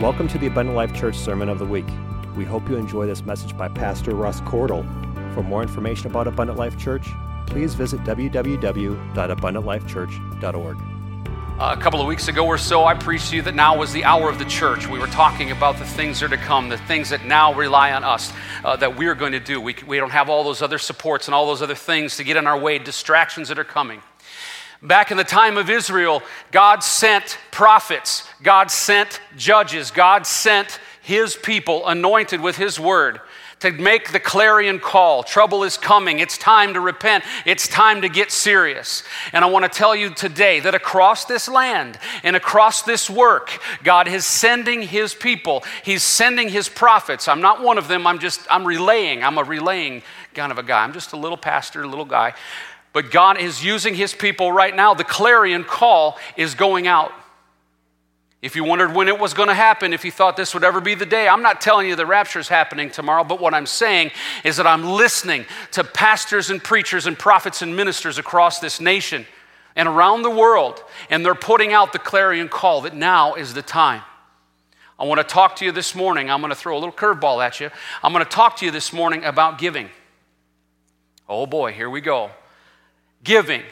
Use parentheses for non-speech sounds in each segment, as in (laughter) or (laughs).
Welcome to the Abundant Life Church Sermon of the Week. We hope you enjoy this message by Pastor Russ Cordle. For more information about Abundant Life Church, please visit www.abundantlifechurch.org. A couple of weeks ago or so, I preached to you that now was the hour of the church. We were talking about the things that are to come, the things that now rely on us, uh, that we're going to do. We, we don't have all those other supports and all those other things to get in our way, distractions that are coming. Back in the time of Israel, God sent prophets, God sent judges, God sent his people anointed with his word to make the clarion call. Trouble is coming. It's time to repent. It's time to get serious. And I want to tell you today that across this land and across this work, God is sending his people. He's sending his prophets. I'm not one of them. I'm just, I'm relaying. I'm a relaying kind of a guy. I'm just a little pastor, a little guy. But God is using his people right now. The clarion call is going out. If you wondered when it was going to happen, if you thought this would ever be the day, I'm not telling you the rapture is happening tomorrow, but what I'm saying is that I'm listening to pastors and preachers and prophets and ministers across this nation and around the world, and they're putting out the clarion call that now is the time. I want to talk to you this morning. I'm going to throw a little curveball at you. I'm going to talk to you this morning about giving. Oh boy, here we go giving,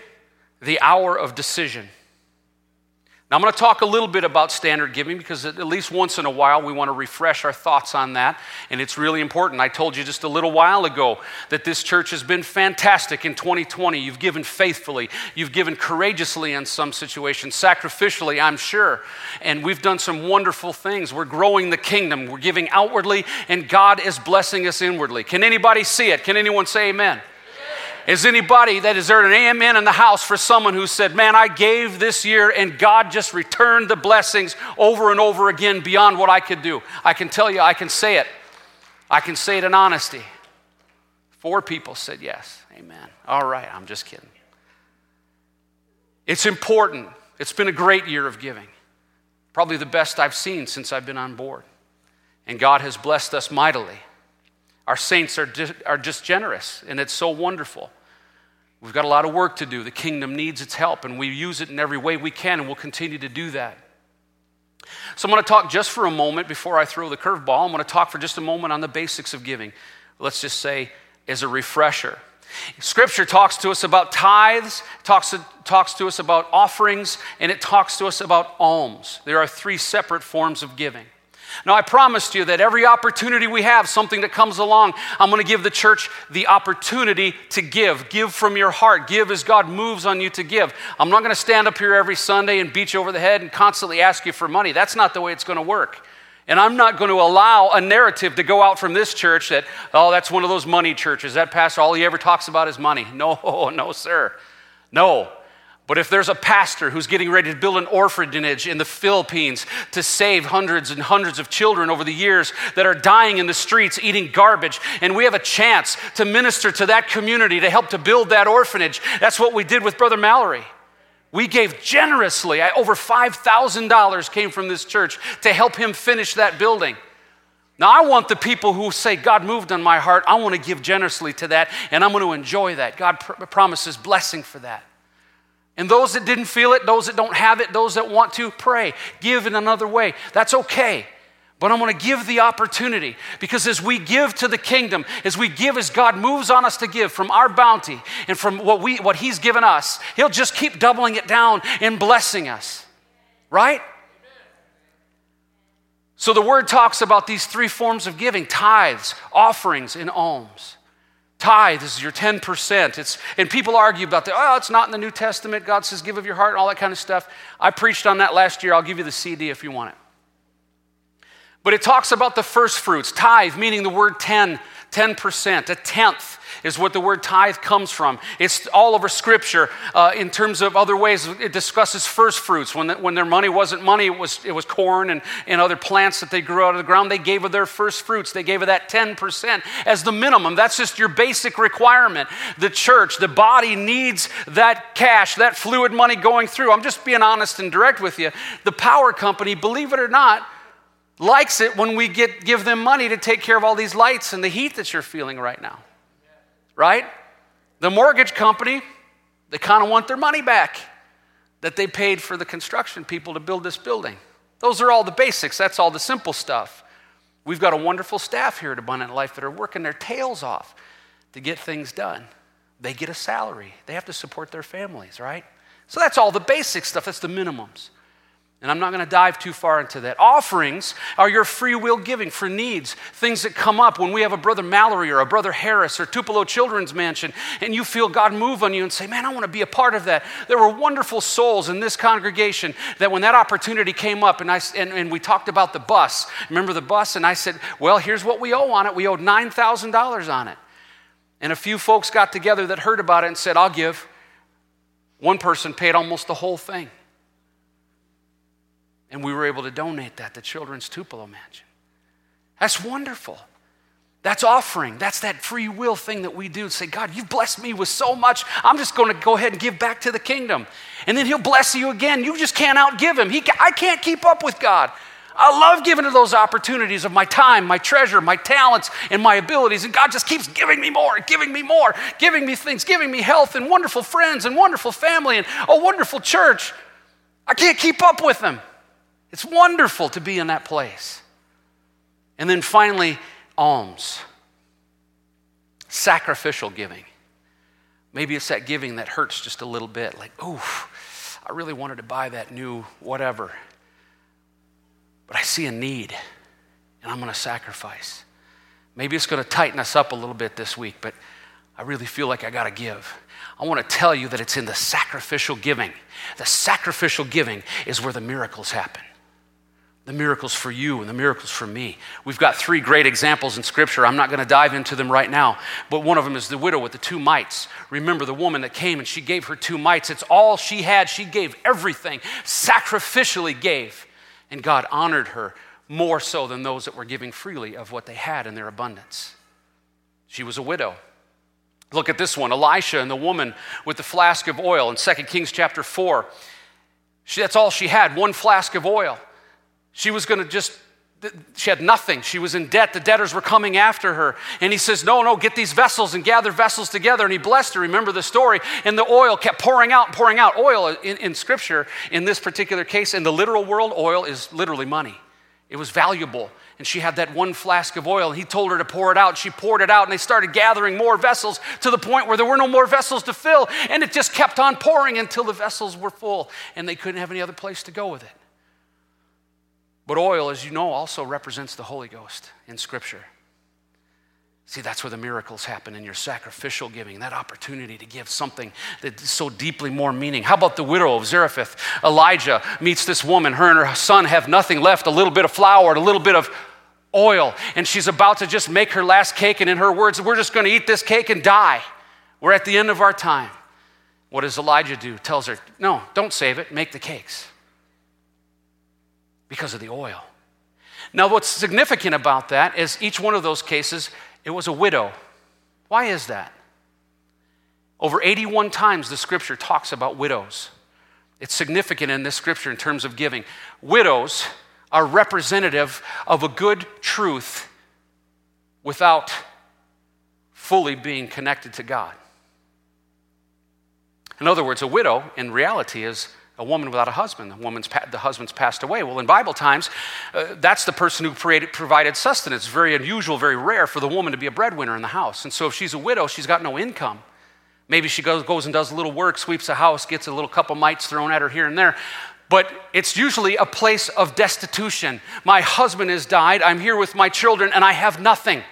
the hour of decision. Now, I'm going to talk a little bit about standard giving because at least once in a while we want to refresh our thoughts on that, and it's really important. I told you just a little while ago that this church has been fantastic in 2020. You've given faithfully, you've given courageously in some situations, sacrificially, I'm sure, and we've done some wonderful things. We're growing the kingdom, we're giving outwardly, and God is blessing us inwardly. Can anybody see it? Can anyone say amen? Is anybody that is there an amen in the house for someone who said, Man, I gave this year and God just returned the blessings over and over again beyond what I could do? I can tell you, I can say it. I can say it in honesty. Four people said yes. Amen. All right, I'm just kidding. It's important. It's been a great year of giving. Probably the best I've seen since I've been on board. And God has blessed us mightily. Our saints are just, are just generous, and it's so wonderful. We've got a lot of work to do. The kingdom needs its help, and we use it in every way we can, and we'll continue to do that. So, I'm going to talk just for a moment before I throw the curveball. I'm going to talk for just a moment on the basics of giving. Let's just say, as a refresher. Scripture talks to us about tithes, talks, talks to us about offerings, and it talks to us about alms. There are three separate forms of giving. Now, I promised you that every opportunity we have, something that comes along, I'm going to give the church the opportunity to give. Give from your heart. Give as God moves on you to give. I'm not going to stand up here every Sunday and beat you over the head and constantly ask you for money. That's not the way it's going to work. And I'm not going to allow a narrative to go out from this church that, oh, that's one of those money churches. That pastor, all he ever talks about is money. (laughs) No, no, sir. No, but if there's a pastor who's getting ready to build an orphanage in the Philippines to save hundreds and hundreds of children over the years that are dying in the streets eating garbage, and we have a chance to minister to that community to help to build that orphanage, that's what we did with Brother Mallory. We gave generously. I, Over $5,000 came from this church to help him finish that building. Now, I want the people who say, God moved on my heart, I want to give generously to that, and I'm going to enjoy that. God pr- promises blessing for that. And those that didn't feel it, those that don't have it, those that want to, pray. Give in another way. That's okay. But I'm to give the opportunity because as we give to the kingdom, as we give, as God moves on us to give from our bounty and from what, we, what He's given us, He'll just keep doubling it down and blessing us. Right? So the word talks about these three forms of giving tithes, offerings, and alms. Tithe is your 10%. It's, and people argue about that. Oh, it's not in the New Testament. God says, give of your heart and all that kind of stuff. I preached on that last year. I'll give you the CD if you want it. But it talks about the first fruits. Tithe, meaning the word 10, 10%, a tenth is what the word tithe comes from. It's all over Scripture uh, in terms of other ways. It discusses first fruits. When, the, when their money wasn't money, it was, it was corn and, and other plants that they grew out of the ground. They gave of their first fruits. They gave of that 10% as the minimum. That's just your basic requirement. The church, the body needs that cash, that fluid money going through. I'm just being honest and direct with you. The power company, believe it or not, likes it when we get, give them money to take care of all these lights and the heat that you're feeling right now right? The mortgage company, they kind of want their money back that they paid for the construction people to build this building. Those are all the basics, that's all the simple stuff. We've got a wonderful staff here at Abundant Life that are working their tails off to get things done. They get a salary, they have to support their families, right? So that's all the basic stuff, that's the minimums. And I'm not going to dive too far into that. Offerings are your free will giving for needs, things that come up when we have a brother Mallory or a brother Harris or Tupelo Children's Mansion, and you feel God move on you and say, Man, I want to be a part of that. There were wonderful souls in this congregation that when that opportunity came up and, I, and, and we talked about the bus, remember the bus? And I said, Well, here's what we owe on it. We owed $9,000 on it. And a few folks got together that heard about it and said, I'll give. One person paid almost the whole thing. And we were able to donate that to Children's Tupelo Mansion. That's wonderful. That's offering. That's that free will thing that we do. Say, God, you've blessed me with so much. I'm just going to go ahead and give back to the kingdom. And then He'll bless you again. You just can't outgive Him. He, I can't keep up with God. I love giving to those opportunities of my time, my treasure, my talents, and my abilities. And God just keeps giving me more, giving me more, giving me things, giving me health and wonderful friends and wonderful family and a wonderful church. I can't keep up with Him. It's wonderful to be in that place. And then finally, alms, sacrificial giving. Maybe it's that giving that hurts just a little bit, like, oof, I really wanted to buy that new whatever, but I see a need and I'm going to sacrifice. Maybe it's going to tighten us up a little bit this week, but I really feel like I got to give. I want to tell you that it's in the sacrificial giving. The sacrificial giving is where the miracles happen the miracles for you and the miracles for me. We've got three great examples in Scripture. I'm not going to dive into them right now, but one of them is the widow with the two mites. Remember the woman that came and she gave her two mites. It's all she had. She gave everything, sacrificially gave. And God honored her more so than those that were giving freely of what they had in their abundance. She was a widow. Look at this one Elisha and the woman with the flask of oil in 2 Kings chapter 4. She, that's all she had, one flask of oil. She was going to just, she had nothing. She was in debt. The debtors were coming after her. And he says, No, no, get these vessels and gather vessels together. And he blessed her. Remember the story. And the oil kept pouring out, pouring out. Oil in, in scripture, in this particular case, in the literal world, oil is literally money. It was valuable. And she had that one flask of oil. He told her to pour it out. She poured it out, and they started gathering more vessels to the point where there were no more vessels to fill. And it just kept on pouring until the vessels were full, and they couldn't have any other place to go with it. But oil, as you know, also represents the Holy Ghost in Scripture. See, that's where the miracles happen in your sacrificial giving, that opportunity to give something that's so deeply more meaning. How about the widow of Zarephath? Elijah meets this woman. Her and her son have nothing left a little bit of flour and a little bit of oil. And she's about to just make her last cake. And in her words, we're just going to eat this cake and die. We're at the end of our time. What does Elijah do? Tells her, no, don't save it, make the cakes because of the oil. Now, what's significant about that is each one of those cases, it was a widow. Why is that? Over 81 times the scripture talks about widows. It's significant in this scripture in terms of giving. Widows are representative of a good truth without fully being connected to God. In other words, a widow in reality is a woman without a husband. The, woman's, the husband's passed away. Well, in Bible times, uh, that's the person who created, provided sustenance. Very unusual, very rare for the woman to be a breadwinner in the house. And so if she's a widow, she's got no income. Maybe she goes, goes and does a little work, sweeps the house, gets a little couple mites thrown at her here and there. But it's usually a place of destitution. My husband has died. I'm here with my children, and I have nothing.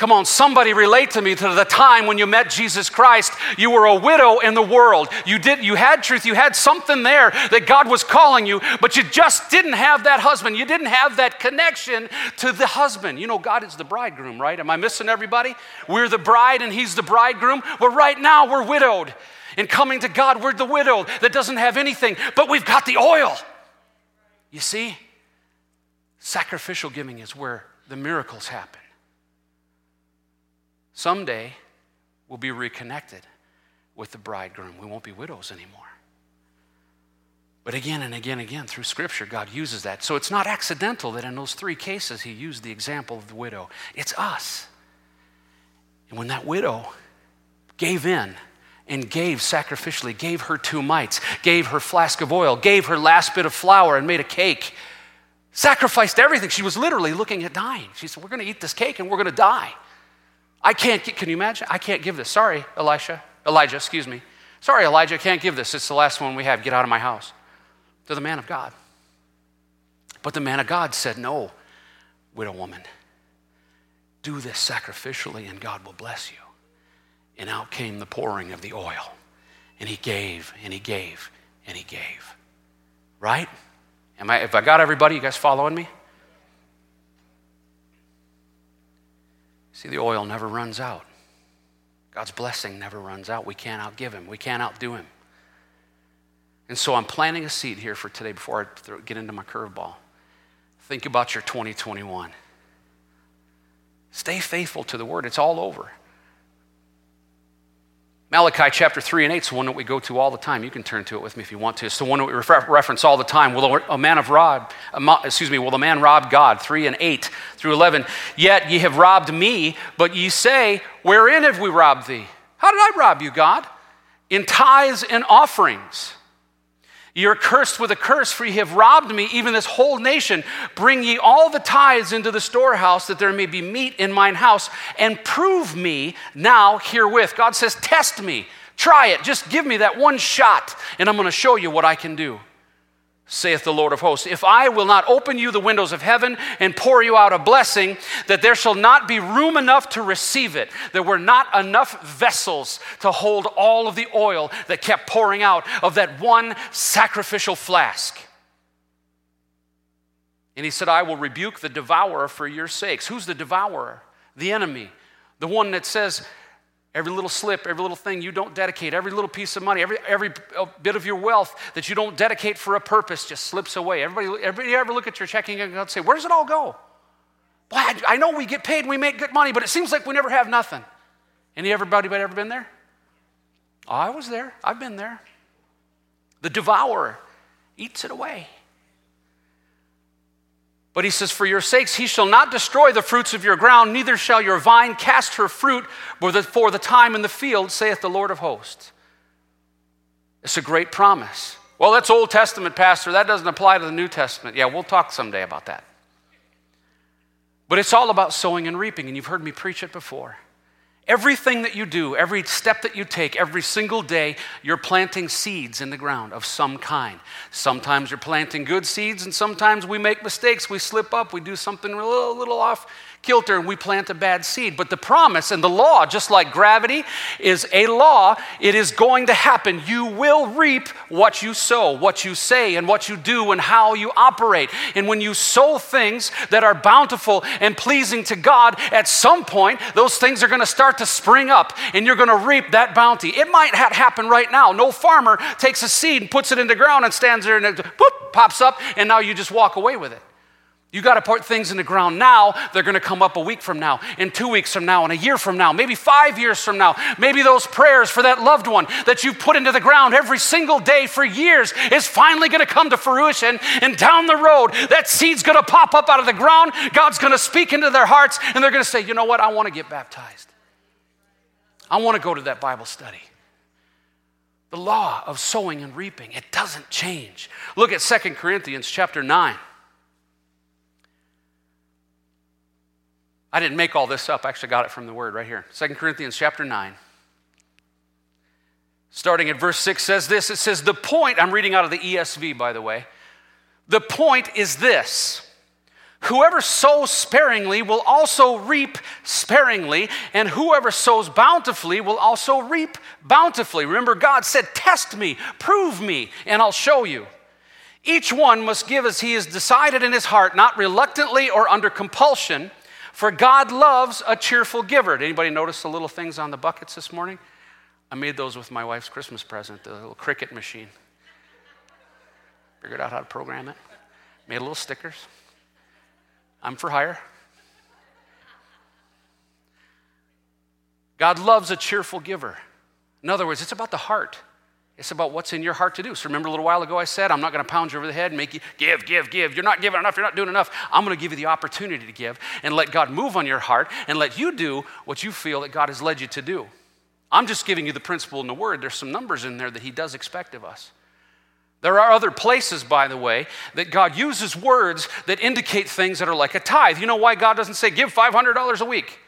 Come on, somebody relate to me to the time when you met Jesus Christ. You were a widow in the world. You did you had truth, you had something there that God was calling you, but you just didn't have that husband. You didn't have that connection to the husband. You know God is the bridegroom, right? Am I missing everybody? We're the bride and he's the bridegroom. Well, right now we're widowed. And coming to God, we're the widow that doesn't have anything, but we've got the oil. You see? Sacrificial giving is where the miracles happen someday we'll be reconnected with the bridegroom. We won't be widows anymore. But again and again and again, through Scripture, God uses that. So it's not accidental that in those three cases, He used the example of the widow. It's us. And when that widow gave in and gave sacrificially, gave her two mites, gave her flask of oil, gave her last bit of flour, and made a cake, sacrificed everything. She was literally looking at dying. She said, We're going to eat this cake and we're going to die. I can't, can you imagine? I can't give this. Sorry, Elisha, Elijah, excuse me. Sorry, Elijah, I can't give this. It's the last one we have. Get out of my house. To the man of God. But the man of God said, No, widow woman, do this sacrificially and God will bless you. And out came the pouring of the oil. And he gave and he gave and he gave. Right? Am I, if I got everybody, you guys following me? See, the oil never runs out. God's blessing never runs out. We can't outgive him, we can't outdo him. And so I'm planting a seed here for today before I get into my curveball. Think about your 2021. Stay faithful to the word, it's all over. Malachi chapter 3 and 8 is one that we go to all the time. You can turn to it with me if you want to. It's the one that we refer- reference all the time. Will a man of rob, excuse me, will the man rob God? 3 and 8 through 11. Yet ye have robbed me, but ye say, Wherein have we robbed thee? How did I rob you, God? In tithes and offerings. You're cursed with a curse, for ye have robbed me, even this whole nation. Bring ye all the tithes into the storehouse, that there may be meat in mine house, and prove me now herewith. God says, Test me, try it, just give me that one shot, and I'm going to show you what I can do saith the Lord of hosts. If I will not open you the windows of heaven and pour you out a blessing, that there shall not be room enough to receive it. There were not enough vessels to hold all of the oil that kept pouring out of that one sacrificial flask. And he said, I will rebuke the devourer for your sakes. Who's the devourer? The enemy. The one that says, Every little slip, every little thing you don't dedicate, every little piece of money, every, every uh, bit of your wealth that you don't dedicate for a purpose just slips away. Everybody, everybody ever look at your checking account and say, Where does it all go? Boy, I, I know we get paid, and we make good money, but it seems like we never have nothing. Any everybody ever been there? I was there. I've been there. The devourer eats it away. But he says, For your sakes, he shall not destroy the fruits of your ground, neither shall your vine cast her fruit for the time in the field, saith the Lord of hosts. It's a great promise. Well, that's Old Testament, Pastor. That doesn't apply to the New Testament. Yeah, we'll talk someday about that. But it's all about sowing and reaping, and you've heard me preach it before. Everything that you do, every step that you take, every single day, you're planting seeds in the ground of some kind. Sometimes you're planting good seeds, and sometimes we make mistakes. We slip up, we do something a little, little off kilter and we plant a bad seed. But the promise and the law, just like gravity is a law, it is going to happen. You will reap what you sow, what you say, and what you do, and how you operate. And when you sow things that are bountiful and pleasing to God, at some point, those things are going to start to spring up and you're going to reap that bounty. It might happen right now. No farmer takes a seed and puts it in the ground and stands there and it whoop, pops up, and now you just walk away with it. You got to put things in the ground now. They're going to come up a week from now, in two weeks from now, and a year from now, maybe five years from now. Maybe those prayers for that loved one that you've put into the ground every single day for years is finally going to come to fruition. And down the road, that seed's going to pop up out of the ground. God's going to speak into their hearts, and they're going to say, You know what? I want to get baptized. I want to go to that Bible study. The law of sowing and reaping, it doesn't change. Look at Second Corinthians chapter 9. I didn't make all this up. I actually got it from the word right here. 2 Corinthians chapter 9. Starting at verse 6 says this. It says, The point, I'm reading out of the ESV, by the way. The point is this Whoever sows sparingly will also reap sparingly, and whoever sows bountifully will also reap bountifully. Remember, God said, Test me, prove me, and I'll show you. Each one must give as he has decided in his heart, not reluctantly or under compulsion for God loves a cheerful giver. Did anybody notice the little things on the buckets this morning? I made those with my wife's Christmas present, the little Cricut machine. Figured out how to program it. Made little stickers. I'm for hire. God loves a cheerful giver. In other words, it's about the heart. It's about what's in your heart to do. So remember a little while ago I said, I'm not going to pound you over the head and make you give, give, give. You're not giving enough. You're not doing enough. I'm going to give you the opportunity to give and let God move on your heart and let you do what you feel that God has led you to do. I'm just giving you the principle in the Word. There's some numbers in there that He does expect of us. There are other places, by the way, that God uses words that indicate things that are like a tithe. You know why God doesn't say, give $500 a week?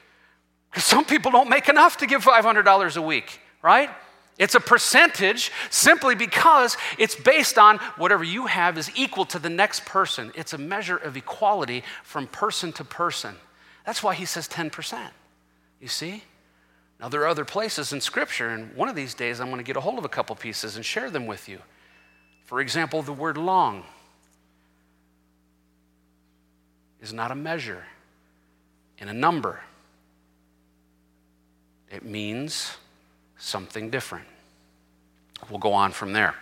Because some people don't make enough to give $500 a week, right? It's a percentage simply because it's based on whatever you have is equal to the next person. It's a measure of equality from person to person. That's why he says 10%. You see? Now, there are other places in Scripture, and one of these days I'm going to get a hold of a couple pieces and share them with you. For example, the word long is not a measure and a number, it means something different. We'll go on from there.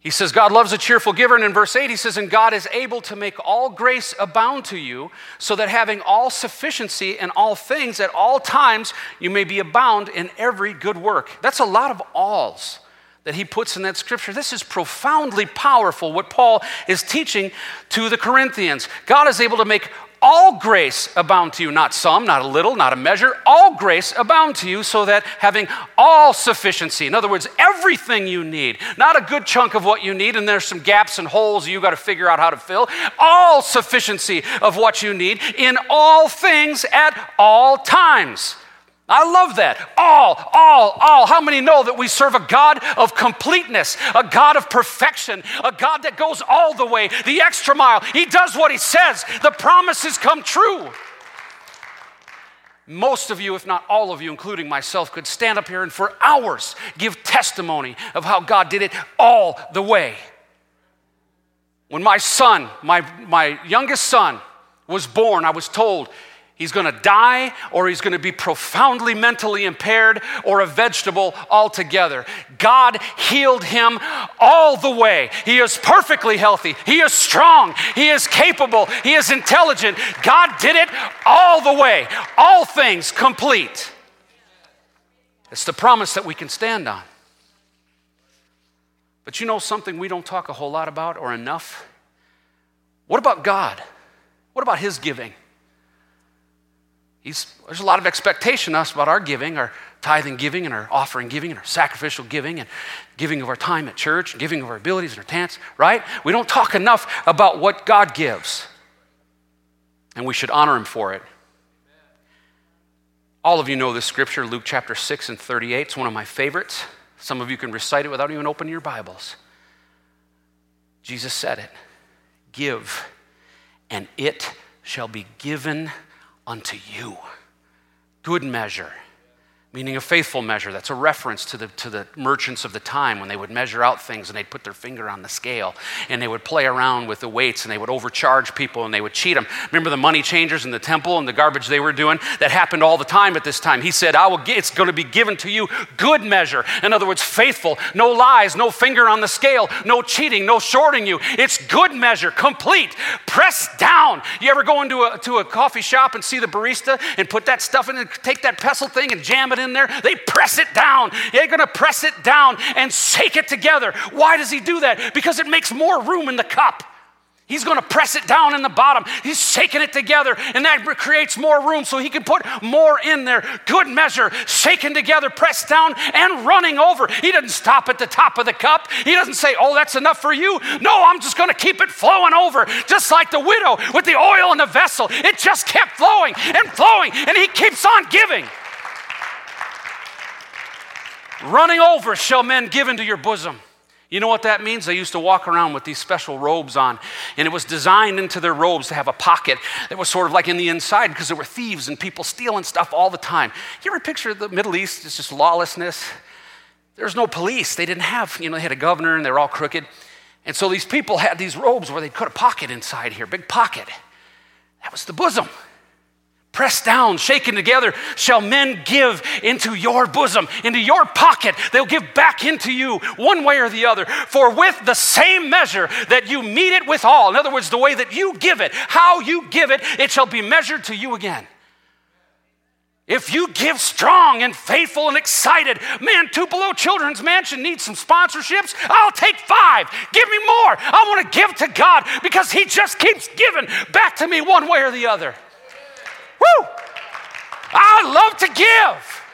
He says, God loves a cheerful giver. And in verse 8, he says, And God is able to make all grace abound to you, so that having all sufficiency in all things at all times, you may be abound in every good work. That's a lot of alls that he puts in that scripture. This is profoundly powerful, what Paul is teaching to the Corinthians. God is able to make all grace abound to you, not some, not a little, not a measure, all grace abound to you, so that having all sufficiency, in other words, everything you need, not a good chunk of what you need, and there's some gaps and holes you got to figure out how to fill, all sufficiency of what you need in all things at all times. I love that. All, all, all. How many know that we serve a God of completeness, a God of perfection, a God that goes all the way, the extra mile? He does what He says. The promises come true. Most of you, if not all of you, including myself, could stand up here and for hours give testimony of how God did it all the way. When my son, my, my youngest son, was born, I was told He's going to die, or he's going to be profoundly mentally impaired, or a vegetable altogether. God healed him all the way. He is perfectly healthy. He is strong. He is capable. He is intelligent. God did it all the way. All things complete. It's the promise that we can stand on. But you know something we don't talk a whole lot about or enough? What about God? What about His giving? He's, there's a lot of expectation us about our giving, our tithing giving, and our offering giving, and our sacrificial giving, and giving of our time at church, and giving of our abilities and our talents, right? We don't talk enough about what God gives. And we should honor Him for it. All of you know this scripture, Luke chapter 6 and 38. It's one of my favorites. Some of you can recite it without even opening your Bibles. Jesus said it Give, and it shall be given unto you. Good measure meaning a faithful measure. That's a reference to the, to the merchants of the time when they would measure out things and they'd put their finger on the scale and they would play around with the weights and they would overcharge people and they would cheat them. Remember the money changers in the temple and the garbage they were doing? That happened all the time at this time. He said, I will get, it's going to be given to you good measure. In other words, faithful, no lies, no finger on the scale, no cheating, no shorting you. It's good measure, complete, pressed down. You ever go into a, to a coffee shop and see the barista and put that stuff in and take that pestle thing and jam it in there, they press it down. They're going to press it down and shake it together. Why does he do that? Because it makes more room in the cup. He's going to press it down in the bottom. He's shaking it together, and that creates more room so he can put more in there. Good measure, shaken together, pressed down, and running over. He doesn't stop at the top of the cup. He doesn't say, Oh, that's enough for you. No, I'm just going to keep it flowing over, just like the widow with the oil in the vessel. It just kept flowing and flowing, and he keeps on giving. Running over shall men give into your bosom. You know what that means? They used to walk around with these special robes on, and it was designed into their robes to have a pocket that was sort of like in the inside because there were thieves and people stealing stuff all the time. You ever picture the Middle East? It's just lawlessness. There's no police. They didn't have, you know, they had a governor and they're all crooked. And so these people had these robes where they'd put a pocket inside here, big pocket. That was the bosom. Pressed down, shaken together, shall men give into your bosom, into your pocket. They'll give back into you one way or the other. For with the same measure that you meet it withal, in other words, the way that you give it, how you give it, it shall be measured to you again. If you give strong and faithful and excited, man, Tupelo Children's Mansion needs some sponsorships. I'll take five. Give me more. I want to give to God because He just keeps giving back to me one way or the other. Woo! I love to give.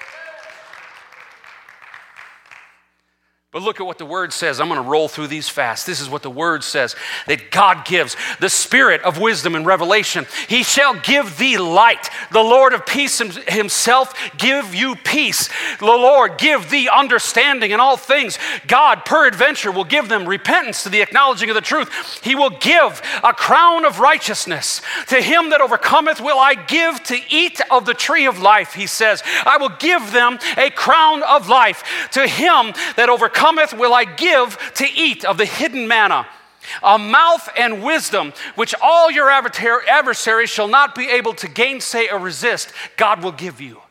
But look at what the word says. I'm going to roll through these fast. This is what the word says that God gives the spirit of wisdom and revelation. He shall give thee light. The Lord of peace himself give you peace. The Lord give thee understanding in all things. God, peradventure, will give them repentance to the acknowledging of the truth. He will give a crown of righteousness. To him that overcometh will I give to eat of the tree of life, he says. I will give them a crown of life. To him that overcometh cometh will I give to eat of the hidden manna, a mouth and wisdom which all your adversaries shall not be able to gainsay or resist, God will give you.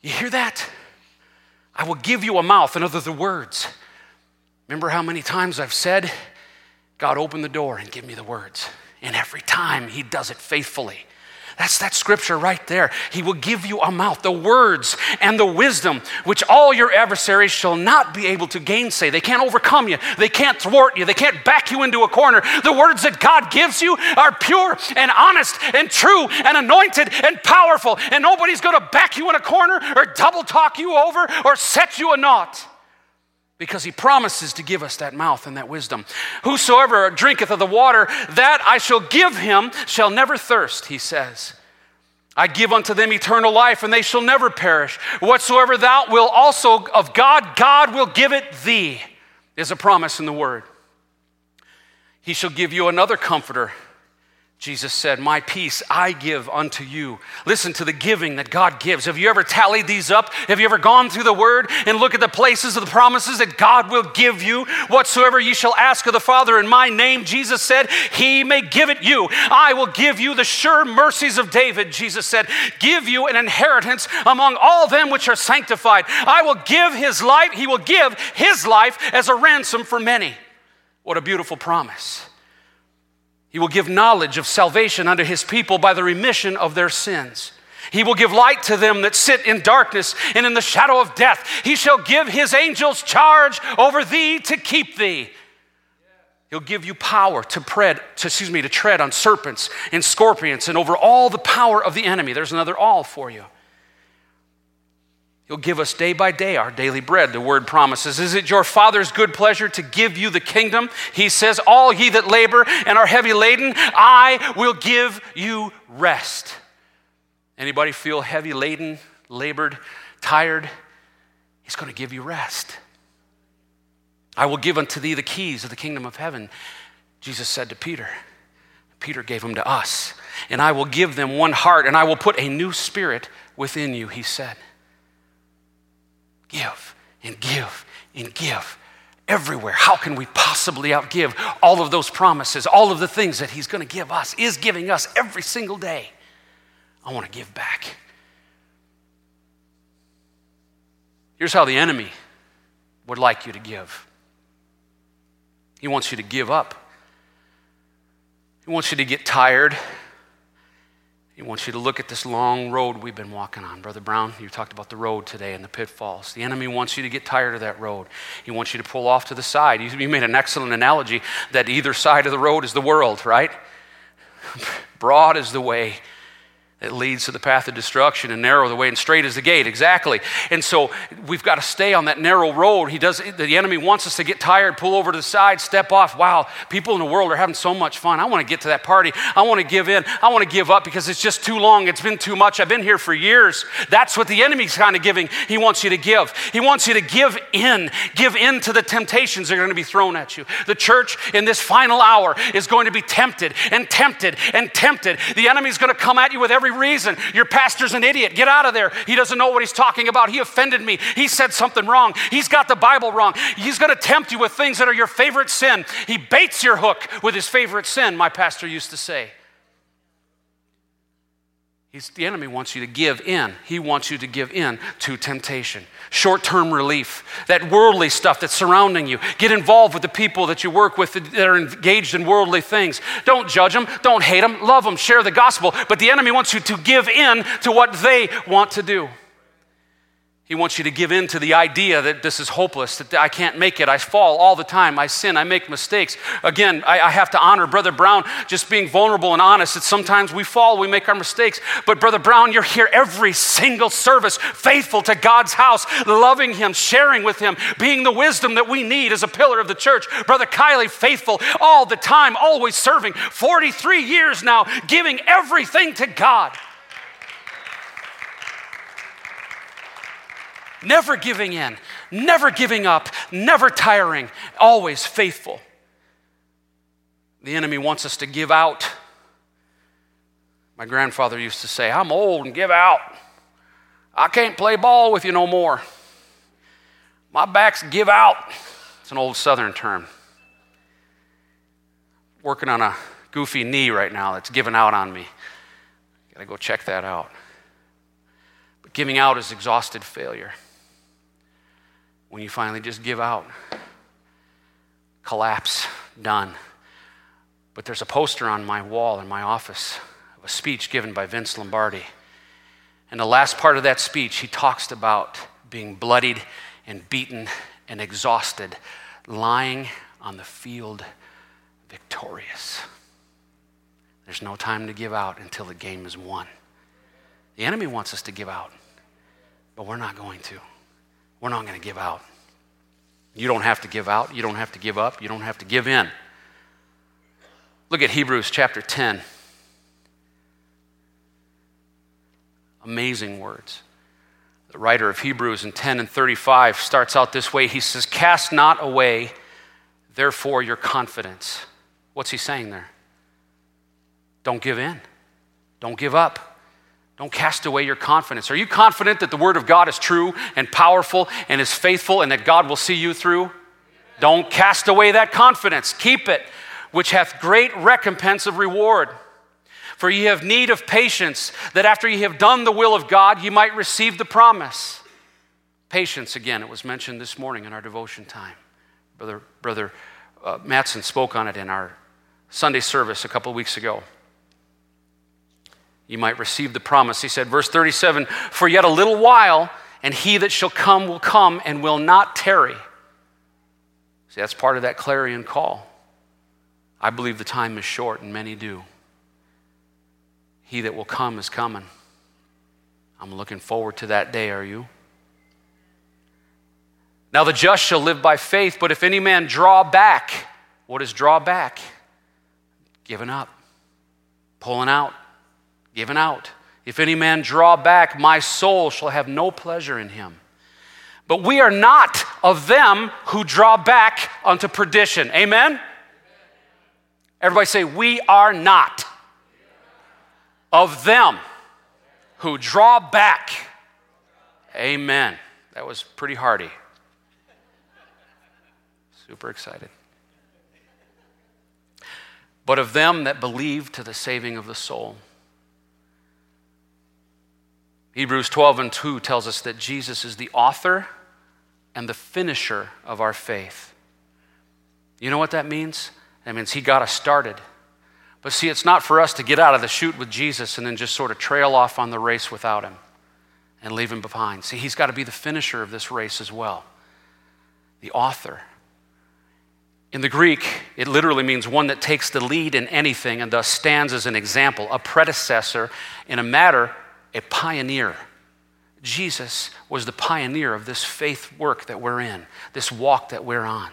You hear that? I will give you a mouth, in other the words. Remember how many times I've said, God, open the door and give me the words. And every time He does it faithfully. That's that scripture right there. He will give you a mouth, the words and the wisdom, which all your adversaries shall not be able to gainsay. They can't overcome you, they can't thwart you, they can't back you into a corner. The words that God gives you are pure and honest and true and anointed and powerful, and nobody's going to back you in a corner or double talk you over or set you a knot because he promises to give us that mouth and that wisdom. Whosoever drinketh of the water that I shall give him shall never thirst, he says. I give unto them eternal life, and they shall never perish. Whatsoever thou wilt also of God, God will give it thee, is a promise in the word. He shall give you another comforter Jesus said, My peace I give unto you. Listen to the giving that God gives. Have you ever tallied these up? Have you ever gone through the word and look at the places of the promises that God will give you? Whatsoever ye shall ask of the Father in my name, Jesus said, He may give it you. I will give you the sure mercies of David, Jesus said, give you an inheritance among all them which are sanctified. I will give his life, he will give his life as a ransom for many. What a beautiful promise. He will give knowledge of salvation unto his people by the remission of their sins. He will give light to them that sit in darkness and in the shadow of death. He shall give his angels charge over thee to keep thee. He'll give you power to tread, to, excuse me, to tread on serpents and scorpions and over all the power of the enemy. There's another all for you. He'll give us day by day our daily bread, the word promises. Is it your Father's good pleasure to give you the kingdom? He says, All ye that labor and are heavy laden, I will give you rest. Anybody feel heavy laden, labored, tired? He's going to give you rest. I will give unto thee the keys of the kingdom of heaven, Jesus said to Peter. Peter gave them to us. And I will give them one heart, and I will put a new spirit within you, he said give and give and give everywhere. How can we possibly outgive all of those promises, all of the things that He's going to give us, is giving us every single day? I want to give back. Here's how the enemy would like you to give he wants you to give up, he wants you to get tired. He wants you to look at this long road we've been walking on. Brother Brown, you talked about the road today and the pitfalls. The enemy wants you to get tired of that road. He wants you to pull off to the side. You made an excellent analogy that either side of the road is the world, right? (laughs) Broad is the way, it leads to the path of destruction and narrow the way and straight is the gate. Exactly. And so we've got to stay on that narrow road. He does the enemy wants us to get tired pull over to the side step off. Wow people in the world are having so much fun. I want to get to that party. I want to give in. I want to give up because it's just too long. It's been too much. I've been here for years. That's what the enemy's kind of giving. He wants you to give. He wants you to give in. Give in to the temptations that are going to be thrown at you. The church in this final hour is going to be tempted and tempted and tempted. The enemy's going to come at you with every reason. Your pastor's an idiot. Get out of there. He doesn't know what he's talking about. He offended me. He said something wrong. He's got the Bible wrong. He's going to tempt you with things that are your favorite sin. He baits your hook with his favorite sin, my pastor used to say. He's, the enemy wants you to give in. He wants you to give in to temptation. Short term relief, that worldly stuff that's surrounding you. Get involved with the people that you work with that are engaged in worldly things. Don't judge them, don't hate them, love them, share the gospel. But the enemy wants you to give in to what they want to do. He wants you to give in to the idea that this is hopeless, that I can't make it. I fall all the time. I sin. I make mistakes. Again, I, I, have to honor Brother Brown just being vulnerable and honest that sometimes we fall, we make our mistakes. But Brother Brown, you're here every single service, faithful to God's house, loving Him, sharing with Him, being the wisdom that we need as a pillar of the church. Brother Kylie, faithful all the time, always serving. 43 years now, giving everything to God. Never giving in, never giving up, never tiring, always faithful. The enemy wants us to give out. My grandfather used to say, I'm old and give out. I can't play ball with you no more. My back's give out. It's an old southern term. Working on a goofy knee right now that's giving out on me. Gotta go check that out. But giving out is exhausted failure when you finally just give out, collapse, done. But there's a poster on my wall in my office of a speech given by Vince Lombardi. And the last part of that speech, he talks about being bloodied and beaten and exhausted, lying on the field victorious. There's no time to give out until the game is won. The enemy wants us to give out, but we're not going to. We're not going to give out. You don't have to give out. You don't have to give up. You don't have to give in. Look at Hebrews chapter 10. Amazing words. The writer of Hebrews in 10 and 35 starts out this way. He says, Cast not away, therefore, your confidence. What's he saying there? Don't give in. Don't give up. Don't cast away your confidence. Are you confident that the Word of God is true and powerful and is faithful and that God will see you through? Don't cast away that confidence. Keep it, which hath great recompense of reward. For ye have need of patience, that after ye have done the will of God, ye might receive the promise. Patience, again, it was mentioned this morning in our devotion time. Brother, Brother uh, Matson spoke on it in our Sunday service a couple of weeks ago you might receive the promise. He said, verse 37 For yet a little while, and he that shall come will come and will not tarry. See, that's part of that clarion call. I believe the time is short, and many do. He that will come is coming. I'm looking forward to that day, are you? Now the just shall live by faith, but if any man draw back, what is draw back? Giving up, pulling out, given out. If any man draw back, my soul shall have no pleasure in him. But we are not of them who draw back unto perdition. Amen? Everybody say, We are not of them who draw back. Amen. That was pretty hearty. Super excited. But of them that believe to the saving of the soul. Hebrews 12 and 2 tells us that Jesus is the author and the finisher of our faith. You know what that means? That means He got us started. But see, it's not for us to get out of the chute with Jesus and then just sort of trail off on the race without Him and leave Him behind. See, He's got to be the finisher of this race as well, the author. In the Greek, it literally means one that takes the lead in anything and thus stands as an example, a predecessor in a matter a pioneer. Jesus was the pioneer of this faith work that we're in, this walk that we're on.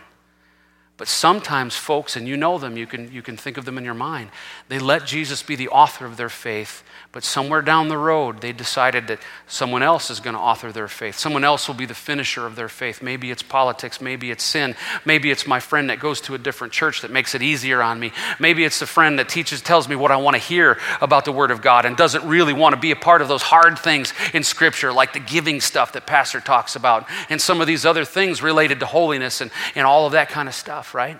But sometimes folks, and you know them, you can, you can think of them in your mind, they let Jesus be the author of their faith, but somewhere down the road, they decided that someone else is going to author their faith. Someone else will be the finisher of their faith. Maybe it's politics, maybe it's sin, maybe it's my friend that goes to a different church that makes it easier on me. Maybe it's the friend that teaches, tells me what I want to hear about the Word of God and doesn't really want to be a part of those hard things in Scripture, like the giving stuff that Pastor talks about, and some of these other things related to holiness and, and all of that kind of stuff, right?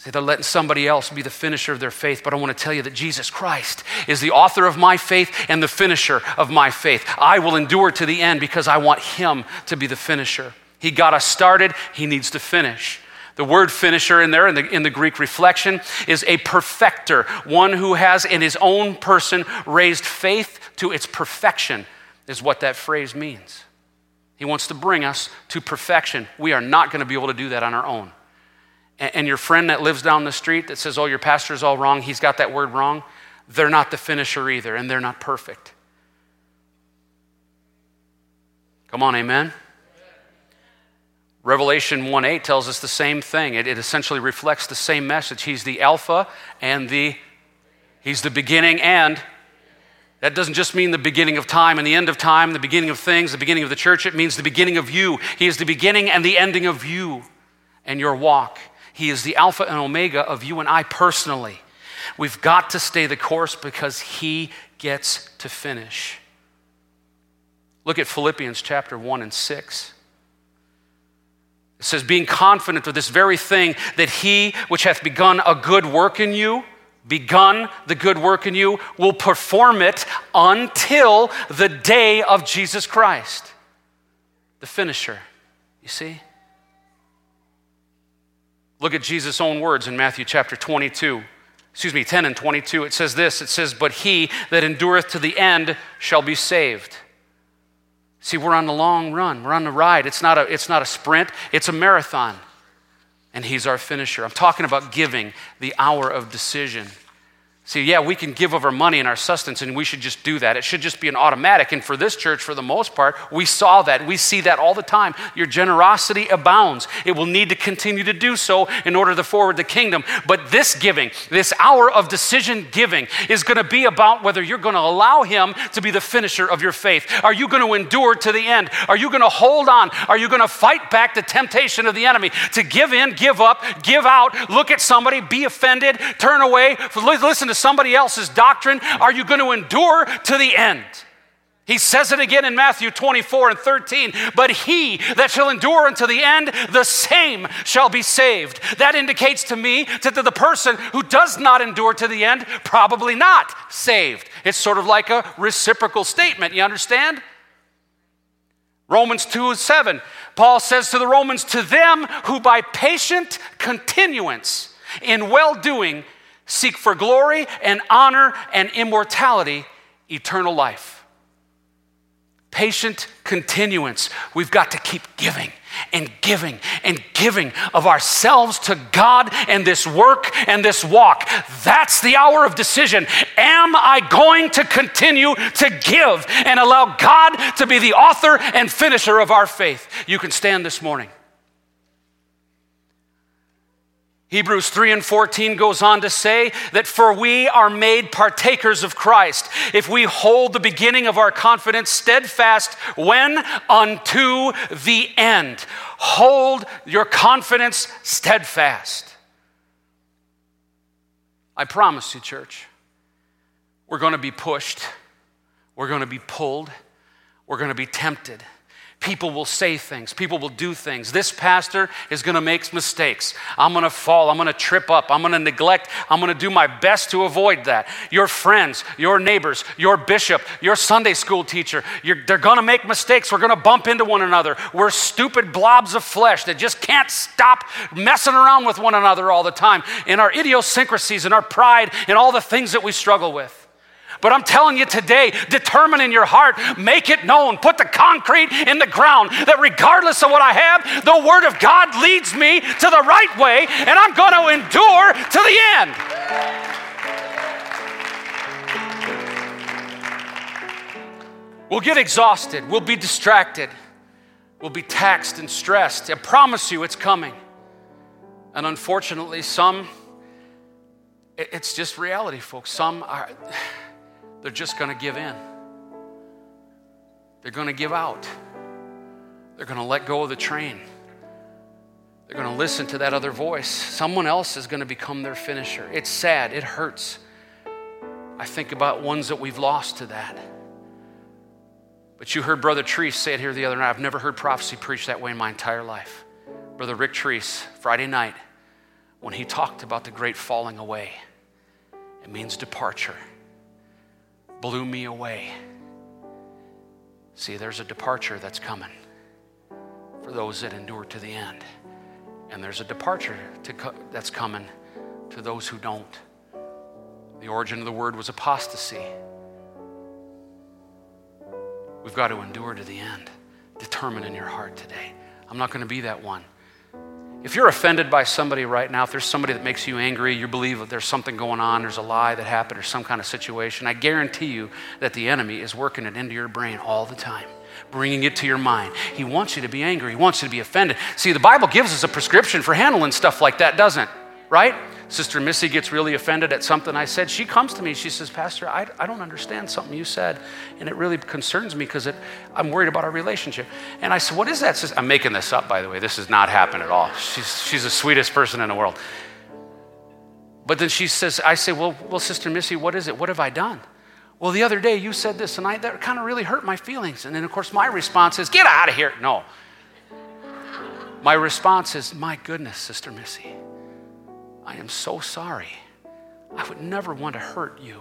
See, they're letting somebody else be the finisher of their faith, but I want to tell you that Jesus Christ is the author of my faith and the finisher of my faith. I will endure to the end because I want Him to be the finisher. He got us started, He needs to finish. The word finisher in there, in the, in the Greek reflection, is a perfecter, one who has in his own person raised faith to its perfection, is what that phrase means. He wants to bring us to perfection. We are not going to be able to do that on our own. And your friend that lives down the street that says, Oh, your pastor's all wrong, he's got that word wrong, they're not the finisher either, and they're not perfect. Come on, amen? Revelation 1 8 tells us the same thing. It, it, essentially reflects the same message. He's the Alpha and the, He's the beginning and that doesn't just mean the beginning of time and the end of time, the beginning of things, the beginning of the church. It means the beginning of you. He is the beginning and the ending of you and your walk. He is the Alpha and Omega of you and I personally. We've got to stay the course because He gets to finish. Look at Philippians chapter 1 and 6. It says, being confident of this very thing, that he which hath begun a good work in you, begun the good work in you will perform it until the day of Jesus Christ, the finisher. You see? Look at Jesus' own words in Matthew chapter 22. Excuse me, 10 and 22. It says this it says, But he that endureth to the end shall be saved. See, we're on the long run, we're on the ride. It's not a, it's not a sprint, it's a marathon and He's our finisher. I'm talking about giving, the hour of decision. See, yeah, we can give of our money and our sustenance, and we should just do that. It should just be an automatic. And for this church, for the most part, we saw that. We see that all the time. Your generosity abounds. It will need to continue to do so in order to forward the kingdom. But this giving, this hour of decision giving, is going to be about whether you're going to allow Him to be the finisher of your faith. Are you going to endure to the end? Are you going to hold on? Are you going to fight back the temptation of the enemy to give in, give up, give out, look at somebody, be offended, turn away, listen to somebody else's doctrine? Are you going to endure to the end? He says it again in Matthew 24 and 13. But he that shall endure unto the end, the same shall be saved. That indicates to me that the person who does not endure to the end, probably not saved. It's sort of like a reciprocal statement. You understand? Romans 2 7. Paul says to the Romans, To them who by patient continuance in well doing seek for glory and honor and immortality, eternal life. Patient continuance. We've got to keep giving and giving and giving of ourselves to God and this work and this walk. That's the hour of decision. Am I going to continue to give and allow God to be the author and finisher of our faith? You can stand this morning. Hebrews 3 and 14 goes on to say that for we are made partakers of Christ if we hold the beginning of our confidence steadfast when unto the end. Hold your confidence steadfast. I promise you, church, we're going to be pushed, we're going to be pulled, we're going to be tempted. People will say things, people will do things. This pastor is going to make mistakes. I'm going to fall, I'm going to trip up, I'm going to neglect, I'm going to do my best to avoid that. Your friends, your neighbors, your bishop, your Sunday school teacher, they're going to make mistakes. We're going to bump into one another. We're stupid blobs of flesh that just can't stop messing around with one another all the time in our idiosyncrasies and our pride and all the things that we struggle with. But I'm telling you today, determine in your heart, make it known, put the concrete in the ground that regardless of what I have, the Word of God leads me to the right way, and I'm going to endure to the end. We'll get exhausted, we'll be distracted, we'll be taxed and stressed. I promise you it's coming. And unfortunately, some, it's just reality, folks. Some are they're just going to give in. They're going to give out. They're going to let go of the train. They're going to listen to that other voice. Someone else is going to become their finisher. It's sad, it hurts. I think about ones that we've lost to that. But you heard Brother Treese say it here the other night. I've never heard prophecy preached that way in my entire life. Brother Rick Treese, Friday night, when he talked about the great falling away, it means departure blew me away. See, there's a departure that's coming for those that endure to the end. And there's a departure co- that's coming to those who don't. The origin of the word was apostasy. We've got to endure to the end. determine in your heart today. I'm not going to be that one. If you're offended by somebody right now, if there's somebody that makes you angry, you believe that there's something going on, there's a lie that happened, or some kind of situation, I guarantee you that the enemy is working it into your brain all the time, bringing it to your mind. He wants you to be angry, he wants you to be offended. See, the Bible gives us a prescription for handling stuff like that, doesn't it? Right? Sister Missy gets really offended at something I said. She comes to me, she says, Pastor, I, I don't understand something you said, and it really concerns me because I'm worried about our relationship. And I said, What is that? Says, I'm making this up, by the way. This has not happened at all. She's, she's the sweetest person in the world. But then she says, I say, well, well, Sister Missy, what is it? What have I done? Well, the other day you said this, and I, that kind of really hurt my feelings. And then, of course, my response is, Get out of here. No. My response is, My goodness, Sister Missy. I am so sorry. I would never want to hurt you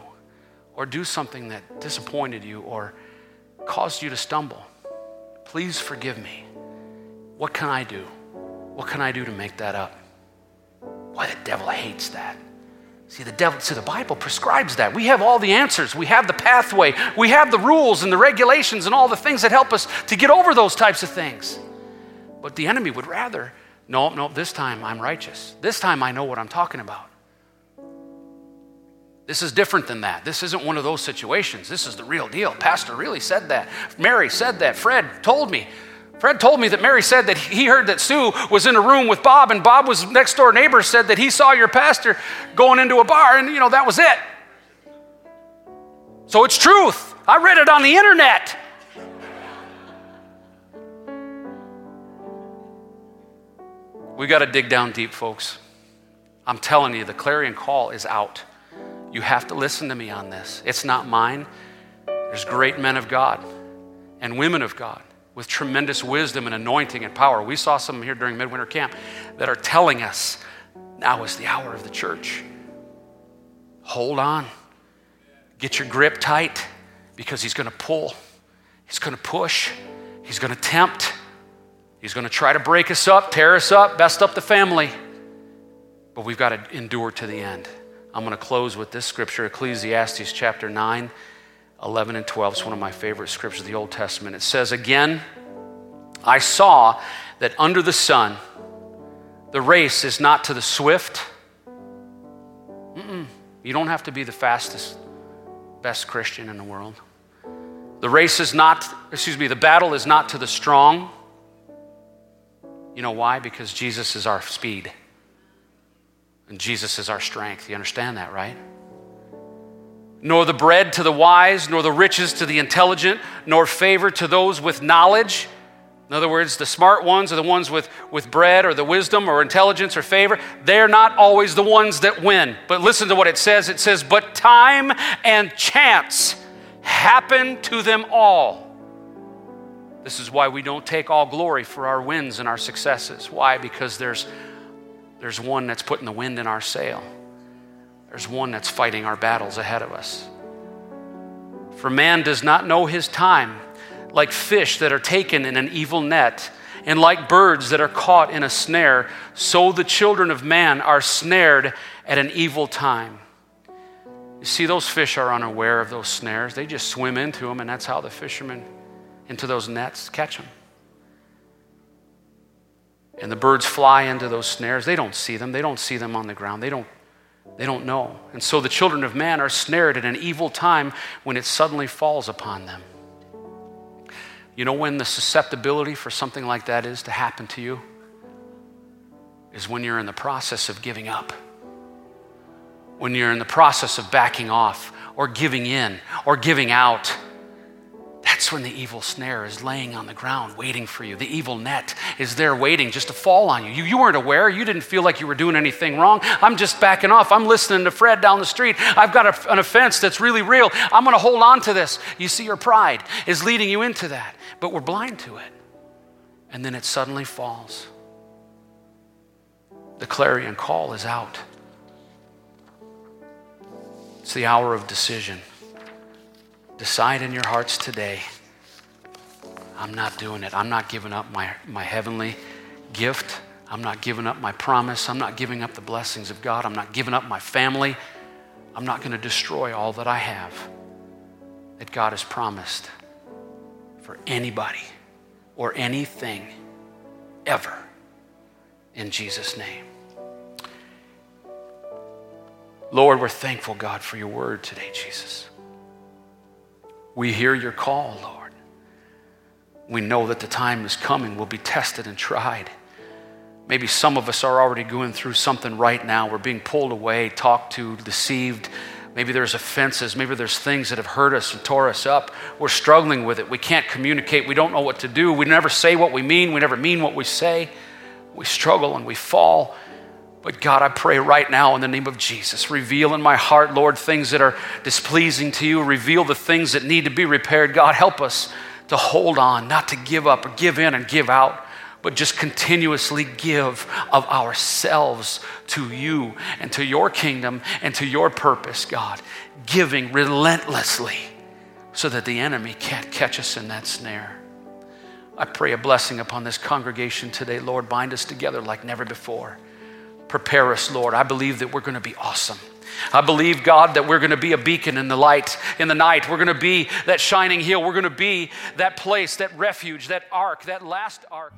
or do something that disappointed you or caused you to stumble. Please forgive me. What can I do? What can I do to make that up? Why the devil hates that. See, the devil, see, the Bible prescribes that. We have all the answers. We have the pathway. We have the rules and the regulations and all the things that help us to get over those types of things. But the enemy would rather no, no, this time I'm righteous. This time I know what I'm talking about. This is different than that. This isn't one of those situations. This is the real deal. Pastor really said that. Mary said that. Fred told me. Fred told me that Mary said that he heard that Sue was in a room with Bob, and Bob was next door neighbor said that he saw your pastor going into a bar, and you know, that was it. So it's truth. I read it on the internet. We got to dig down deep, folks. I'm telling you, the clarion call is out. You have to listen to me on this. It's not mine. There's great men of God and women of God with tremendous wisdom and anointing and power. We saw some here during midwinter camp that are telling us now is the hour of the church. Hold on. Get your grip tight because he's going to pull, he's going to push, he's going to tempt. He's going to try to break us up, tear us up, best up the family. But we've got to endure to the end. I'm going to close with this scripture Ecclesiastes chapter 9, 11, and 12. It's one of my favorite scriptures of the Old Testament. It says, Again, I saw that under the sun, the race is not to the swift. Mm-mm. You don't have to be the fastest, best Christian in the world. The race is not, excuse me, the battle is not to the strong you know why? Because Jesus is our speed. And Jesus is our strength. You understand that, right? Nor the bread to the wise, nor the riches to the intelligent, nor favor to those with knowledge. In other words, the smart ones are the ones with, with bread or the wisdom or intelligence or favor. They're not always the ones that win. But listen to what it says it says, But time and chance happen to them all. This is why we don't take all glory for our wins and our successes. Why? Because there's, there's one that's putting the wind in our sail, there's one that's fighting our battles ahead of us. For man does not know his time, like fish that are taken in an evil net, and like birds that are caught in a snare, so the children of man are snared at an evil time. You see, those fish are unaware of those snares. They just swim into them, and that's how the fishermen into those nets, catch them. And the birds fly into those snares. They don't see them. They don't see them on the ground. They don't, they don't know. And so the children of man are snared at an evil time when it suddenly falls upon them. You know when the susceptibility for something like that is to happen to you? Is when you're in the process of giving up. When you're in the process of backing off or giving in or giving out that's when the evil snare is laying on the ground waiting for you. The evil net is there waiting just to fall on you. you. You weren't aware. You didn't feel like you were doing anything wrong. I'm just backing off. I'm listening to Fred down the street. I've got a, an offense that's really real. I'm going to hold on to this. You see, your pride is leading you into that, but we're blind to it. And then it suddenly falls. The clarion call is out. It's the hour of decision. Decide in your hearts today I'm not doing it. I'm not giving up my, my heavenly gift. I'm not giving up my promise. I'm not giving up the blessings of God. I'm not giving up my family. I'm not going to destroy all that I have that God has promised for anybody, or anything ever. In Jesus' name. Lord, we're thankful, God, for your word today, Jesus. We hear your call, Lord. We know that the time is coming. We'll be tested and tried. Maybe some of us are already going through something right now. We're being pulled away, talked to, deceived. Maybe there's offenses. Maybe there's things that have hurt us and tore us up. We're struggling with it. We can't communicate. We don't know what to do. We never say what we mean. We never mean what we say. We struggle and we fall. But God, I pray right now in the name of Jesus, reveal in my heart, Lord, things that are displeasing to you. Reveal the things that need to be repaired. God, help us to hold on, not to give up or give in and give out, but just continuously give of ourselves to you and to your kingdom and to your purpose, God. Giving relentlessly so that the enemy can't catch us in that snare. I pray a blessing upon this congregation today, Lord. Bind us together like never before. Prepare us, Lord. I believe that we're going to be awesome. I believe, God, that we're going to be a beacon in the light, in the night. We're going to be that shining hill. We're going to be that place, that refuge, that ark, that last ark.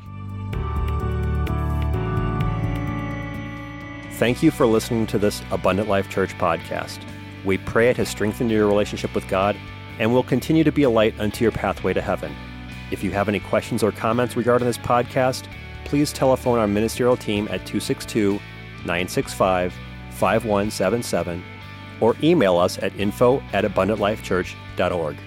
Thank you for listening to this Abundant Life Church podcast. We pray it has strengthened your relationship with God and will continue to be a light unto your pathway to heaven. If you have any questions or comments regarding this podcast, please telephone our ministerial team at 262 965 5177 or email us at info at abundantlifechurch.org.